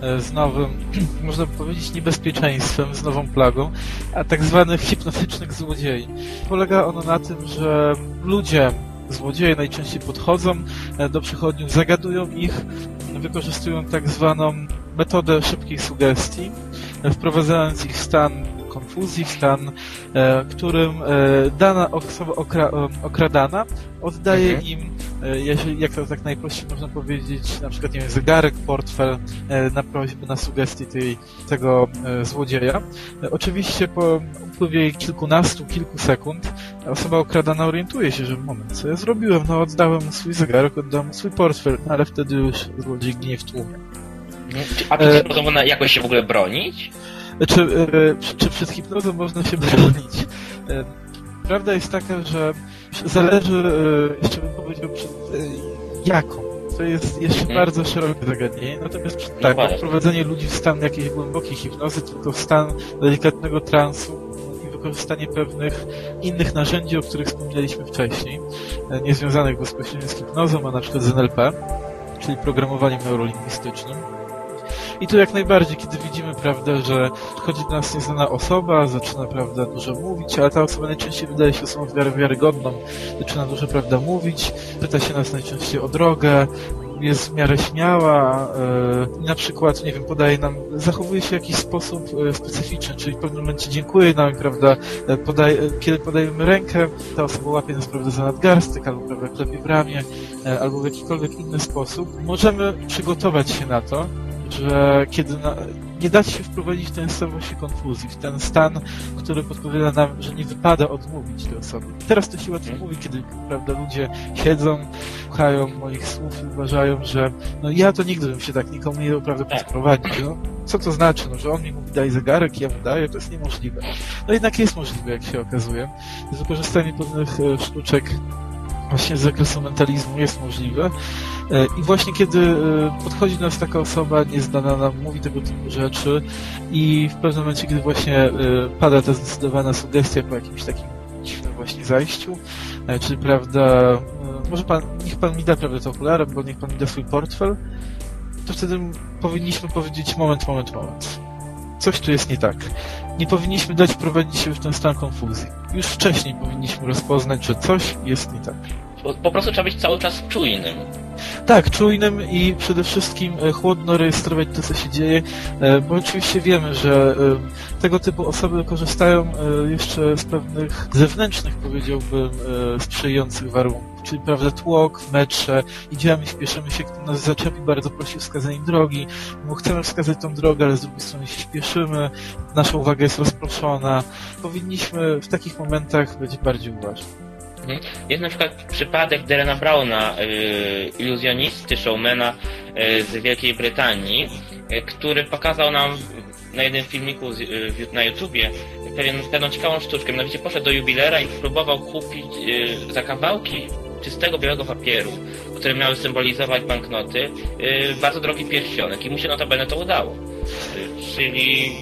e, z nowym, można powiedzieć, niebezpieczeństwem, z nową plagą, a tak zwanych hipnotycznych złodziei. Polega ono na tym, że ludzie, złodzieje najczęściej podchodzą do przychodniów, zagadują ich, wykorzystują tak zwaną metodę szybkiej sugestii, wprowadzając ich w stan konfuzji, w stan, e, którym e, dana osoba okra, e, okradana oddaje Mhm. im, jak to tak najprościej można powiedzieć, na przykład, nie wiem, zegarek, portfel na prośbę, na sugestię tej, tego złodzieja. Oczywiście po upływie kilkunastu, kilku sekund osoba okradana orientuje się, że moment, co ja zrobiłem? No oddałem mu swój zegarek, oddałem mu swój portfel, no, ale wtedy już złodziej ginie w tłumie. A czy e... można jakoś się w ogóle bronić? Czy, e, czy przed hipnozą można się bronić? E, Prawda jest taka, że zależy, e, jeszcze bym powiedział, przed, jaką. To jest jeszcze Mhm. bardzo szerokie zagadnienie. Natomiast przed No tak, właśnie. wprowadzenie ludzi w stan jakiejś głębokiej hipnozy, tylko w stan delikatnego transu i wykorzystanie pewnych innych narzędzi, o których wspomnieliśmy wcześniej, niezwiązanych bezpośrednio z hipnozą, a na przykład z NLP, czyli programowaniem neurolingwistycznym. I tu jak najbardziej, kiedy widzimy, prawda, że chodzi do nas nieznana osoba, zaczyna, prawda, dużo mówić, ale ta osoba najczęściej wydaje się osobą wiarygodną, zaczyna dużo, prawda, mówić, pyta się nas najczęściej o drogę, jest w miarę śmiała, e, na przykład, nie wiem, podaje nam, zachowuje się w jakiś sposób e, specyficzny, czyli w pewnym momencie dziękuję nam, prawda, e, podaje, kiedy podajemy rękę, ta osoba łapie nas, prawda, za nadgarstek, albo, prawda, klepie w ramię, e, albo w jakikolwiek inny sposób. Możemy przygotować się na to, że kiedy na, nie da się wprowadzić w ten stan właśnie konfuzji, w ten stan, który podpowiada nam, że nie wypada odmówić tej osobie. Teraz to się łatwo mówi, kiedy prawda, ludzie siedzą, słuchają moich słów i uważają, że no ja to nigdy bym się tak nikomu nie dał prawda Tak. podprowadzić. No, co to znaczy? No, że on mi mówi daj zegarek, ja mu daję, to jest niemożliwe. No jednak jest możliwe, jak się okazuje. Z wykorzystaniem pewnych e, sztuczek właśnie z zakresu mentalizmu jest możliwe. E, I właśnie kiedy e, podchodzi do nas taka osoba nieznana nam, mówi tego typu rzeczy i w pewnym momencie, kiedy właśnie e, pada ta zdecydowana sugestia po jakimś takim dziwnym właśnie zajściu, czyli prawda, może pan, niech pan mi da prawda te okulary, bo niech pan mi da swój portfel, to wtedy powinniśmy powiedzieć moment, moment, moment. Coś tu jest nie tak. Nie powinniśmy dać prowadzić się w ten stan konfuzji. Już wcześniej powinniśmy rozpoznać, że coś jest nie tak. Po, prostu trzeba być cały czas czujnym. Tak, czujnym i przede wszystkim e, chłodno rejestrować to, co się dzieje, e, bo oczywiście wiemy, że e, tego typu osoby korzystają jeszcze z pewnych zewnętrznych, powiedziałbym, sprzyjających warunków. Czyli, prawda, tłok metrze, idziemy, śpieszymy się, kto nas zaczepi, bardzo prosi o wskazanie drogi, bo chcemy wskazać tą drogę, ale z drugiej strony się śpieszymy, nasza uwaga jest rozproszona. Powinniśmy w takich momentach być bardziej uważni. Jest na przykład przypadek Derena Browna, y, iluzjonisty, showmana y, z Wielkiej Brytanii, y, który pokazał nam na jednym filmiku na YouTubie pewien, pewną ciekawą sztuczkę. Mianowicie poszedł do jubilera i próbował kupić za kawałki czystego białego papieru, które miały symbolizować banknoty, bardzo drogi pierścionek i mu się notabene to udało. Czyli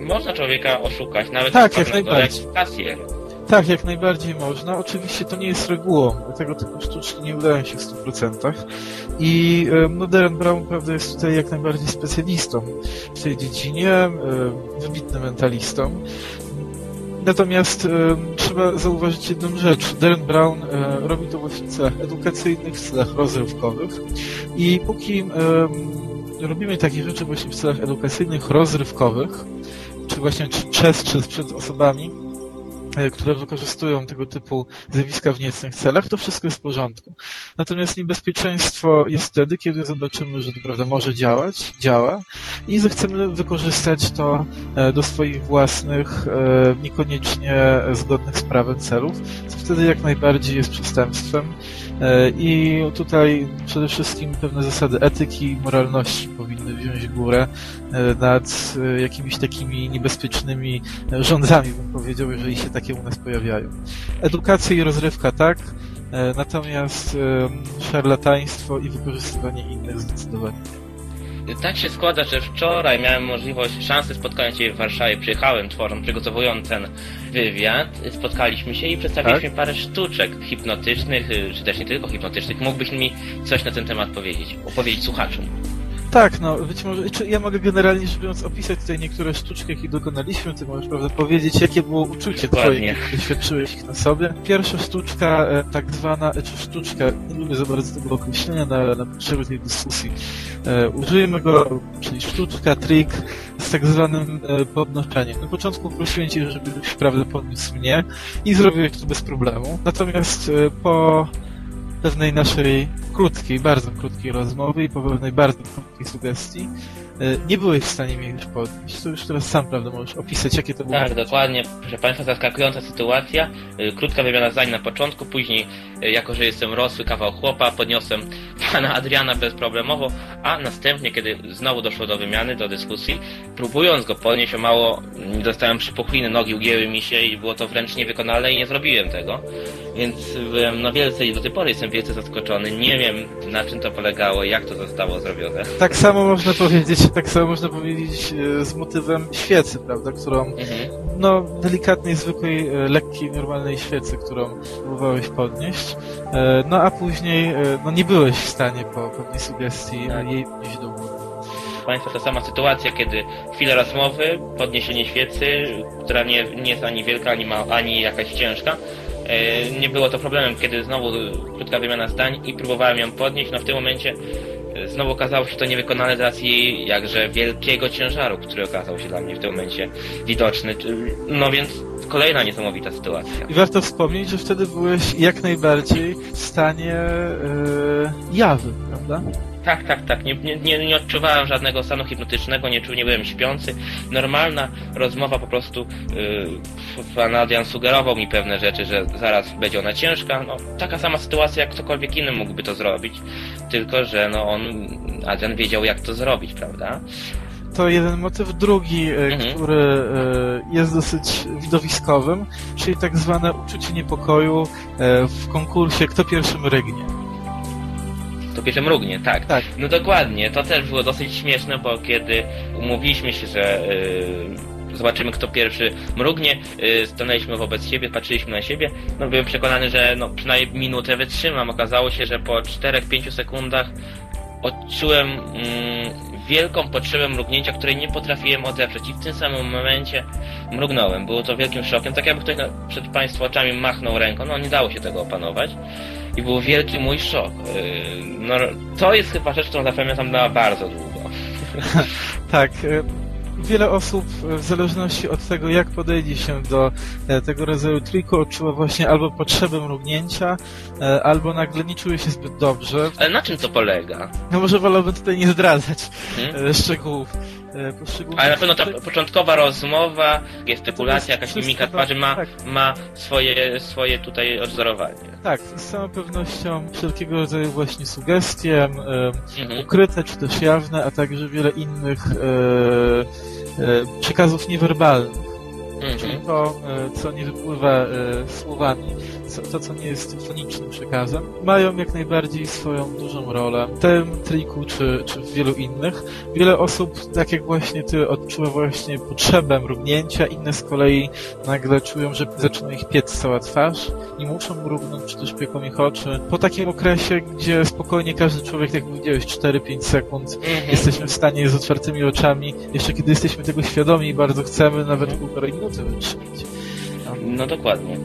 można człowieka oszukać, nawet tak, jak najbardziej. kasjer. Tak, jak najbardziej można. Oczywiście to nie jest regułą. Tego typu sztuczki nie udają się w 100%. I no, Darren Brown prawda, jest tutaj jak najbardziej specjalistą w tej dziedzinie, wybitnym mentalistą. Natomiast e, trzeba zauważyć jedną rzecz. Darren Brown e, robi to właśnie w celach edukacyjnych, w celach rozrywkowych i póki e, robimy takie rzeczy właśnie w celach edukacyjnych, rozrywkowych, czy właśnie czy przez, czy przed osobami, E, które wykorzystują tego typu zjawiska w niecnych celach, to wszystko jest w porządku. Natomiast niebezpieczeństwo jest wtedy, kiedy zobaczymy, że to prawda może działać, działa i zechcemy wykorzystać to e, do swoich własnych, e, niekoniecznie zgodnych z prawem celów, co wtedy jak najbardziej jest przestępstwem i tutaj przede wszystkim pewne zasady etyki i moralności powinny wziąć górę nad jakimiś takimi niebezpiecznymi rządzami, bym powiedział, jeżeli się tak takie u nas pojawiają. Edukacja i rozrywka tak, e, natomiast szarlataństwo i wykorzystywanie innych zdecydowanie. Tak się składa, że wczoraj miałem możliwość, szansy spotkania się w Warszawie. Przyjechałem, tworząc, przygotowując ten wywiad. Spotkaliśmy się i przedstawiliśmy tak? parę sztuczek hipnotycznych, y, czy też nie tylko hipnotycznych. Mógłbyś mi coś na ten temat powiedzieć, opowiedzieć słuchaczom? Tak, no być może, czy ja mogę generalnie rzecz biorąc opisać tutaj niektóre sztuczki, jakie dokonaliśmy, ty możesz prawda powiedzieć, jakie było uczucie twoje, kiedy doświadczyłeś ich na sobie. Pierwsza sztuczka, e, tak zwana, e, czy sztuczka, nie lubię za bardzo tego określenia na, na potrzeby tej dyskusji. E, użyjemy go, czyli sztuczka, trik z tak zwanym e, podnoszeniem. Na początku prosiłem cię, żebyś prawda podniósł mnie i zrobiłeś to bez problemu. Natomiast e, po pewnej naszej krótkiej, bardzo krótkiej rozmowy i po pewnej bardzo krótkiej sugestii E, nie byłeś w stanie mnie już podnieść. To już teraz sam, prawda, możesz opisać, jakie to było. Tak, dokładnie. Proszę Państwa, zaskakująca sytuacja. E, krótka wymiana zdań na początku, później, e, jako że jestem rosły kawał chłopa, podniosłem pana Adriana bezproblemowo, a następnie, kiedy znowu doszło do wymiany, do dyskusji, próbując go podnieść o mało, dostałem przypuchliny, nogi ugięły mi się i było to wręcz niewykonalne i nie zrobiłem tego. Więc byłem no wielce i do tej pory jestem wielce zaskoczony. Nie wiem, na czym to polegało, jak to zostało zrobione. Tak samo można powiedzieć tak samo można powiedzieć e, z motywem świecy, prawda, którą, mhm. no, delikatnej, zwykłej, e, lekkiej, normalnej świecy, którą próbowałeś podnieść, e, no a później, no nie byłeś w stanie po pewnej sugestii tak. jej podnieść do góry. Państwa, ta sama sytuacja, kiedy chwilę rozmowy, podniesienie świecy, która nie, nie jest ani wielka, ani, ma, ani jakaś ciężka, nie było to problemem, kiedy znowu krótka wymiana zdań i próbowałem ją podnieść, no w tym momencie znowu okazało się to niewykonane z racji jakże wielkiego ciężaru, który okazał się dla mnie w tym momencie widoczny. No więc kolejna niesamowita sytuacja. I warto wspomnieć, że wtedy byłeś jak najbardziej w stanie yy, jawy, prawda? Tak, tak, tak. Nie, nie, nie odczuwałem żadnego stanu hipnotycznego, nie, nie byłem śpiący. Normalna rozmowa po prostu yy, pan Adrian sugerował mi pewne rzeczy, że zaraz będzie ona ciężka. No, taka sama sytuacja jak ktokolwiek inny mógłby to zrobić, tylko że no on, Adrian wiedział jak to zrobić, prawda? to jeden motyw. Drugi, e, mhm. który e, jest dosyć widowiskowym, czyli tak zwane uczucie niepokoju e, w konkursie Kto pierwszym rygnie. Kto pierwszy mrugnie, tak. Tak. No dokładnie, to też było dosyć śmieszne, bo kiedy umówiliśmy się, że yy, zobaczymy kto pierwszy mrugnie, yy, stanęliśmy wobec siebie, patrzyliśmy na siebie, no byłem przekonany, że no przynajmniej minutę wytrzymam. Okazało się, że po 4-5 sekundach odczułem mm, wielką potrzebę mrugnięcia, której nie potrafiłem odeprzeć i w tym samym momencie mrugnąłem. Było to wielkim szokiem, tak jakby ktoś na, przed Państwa oczami machnął ręką, no nie dało się tego opanować. I był wielki mój szok. Yy, no, to jest chyba rzecz, którą zapamiętam na bardzo długo. Tak. e, Wiele osób e, w zależności od tego, jak podejdzie się do e, tego rodzaju triku, odczuwa właśnie albo potrzebę mrugnięcia, e, albo nagle nie czuje się zbyt dobrze. Ale na czym to polega? No może wolałbym tutaj nie zdradzać Hmm? szczegółów. E, Ale na pewno ta początkowa rozmowa, gestykulacja, jakaś mimika to- twarzy ma, tak. ma swoje, swoje tutaj odwzorowanie. Tak, z całą pewnością wszelkiego rodzaju właśnie sugestie, Mhm. ukryte czy też jawne, a także wiele innych e, e, przekazów niewerbalnych. Czyli Mhm. to, e, co nie wypływa słowami, co, to, co nie jest fonicznym przekazem, mają jak najbardziej swoją dużą rolę w tym triku, czy, czy w wielu innych. Wiele osób, tak jak właśnie ty, odczuwa właśnie potrzebę mrugnięcia, inne z kolei nagle czują, że zaczyna ich piec cała twarz i muszą mrugnąć, czy też pieką ich oczy. Po takim okresie, gdzie spokojnie każdy człowiek, jak powiedziałeś, 4-5 sekund Mhm. jesteśmy w stanie z otwartymi oczami, jeszcze kiedy jesteśmy tego świadomi i bardzo chcemy, nawet półtorej minuty wytrzymać. No dokładnie.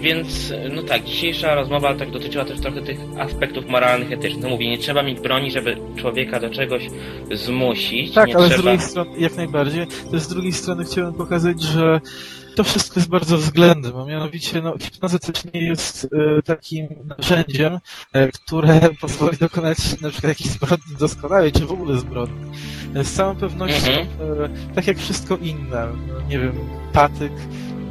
Więc, no tak, dzisiejsza rozmowa tak dotyczyła też trochę tych aspektów moralnych, etycznych. No mówię, nie trzeba mieć broni, żeby człowieka do czegoś zmusić. Tak, nie ale z trzeba... drugiej strony, jak najbardziej, też z drugiej strony chciałem pokazać, że to wszystko jest bardzo względnym, a mianowicie no, hipnoza też nie jest e, takim narzędziem, e, które pozwoli dokonać na przykład jakiejś zbrodni doskonałej, czy w ogóle zbrodni. E, z całą pewnością, Mhm. e, tak jak wszystko inne, no, nie wiem, patyk,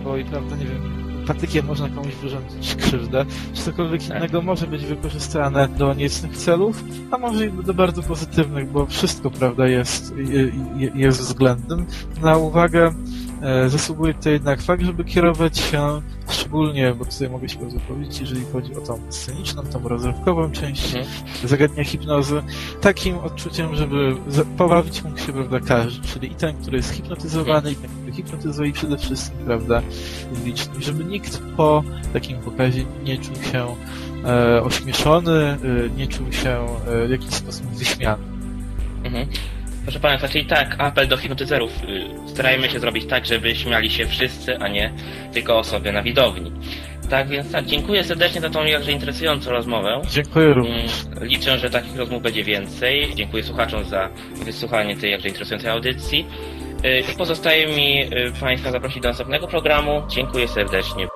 bo i prawda, nie wiem, patykiem można komuś wyrządzić krzywdę, czy cokolwiek Tak. innego może być wykorzystane do niecnych celów, a może i do bardzo pozytywnych, bo wszystko, prawda, jest, je- je- jest względem. Na uwagę zasługuje tutaj jednak fakt, żeby kierować się szczególnie, bo tutaj mogę się bardzo powiedzieć, jeżeli chodzi o tą sceniczną, tą rozrywkową część Mhm. zagadnienia hipnozy, takim odczuciem, żeby pobawić mógł się, prawda, każdy, czyli i ten, który jest hipnotyzowany, i ten, który hipnotyzuje, i przede wszystkim, prawda, liczny, żeby nikt po takim pokazie nie czuł się e, ośmieszony, e, nie czuł się e, w jakiś sposób wyśmiany. Mhm. Proszę Państwa, czyli tak, apel do hipnotyzerów. Y, Starajmy się zrobić tak, żeby śmiali się wszyscy, a nie tylko osoby na widowni. Tak więc tak, dziękuję serdecznie za tą jakże interesującą rozmowę. Dziękuję również. Mm, Liczę, że takich rozmów będzie więcej. Dziękuję słuchaczom za wysłuchanie tej jakże interesującej audycji. Y, Pozostaje mi y, Państwa zaprosić do następnego programu. Dziękuję serdecznie.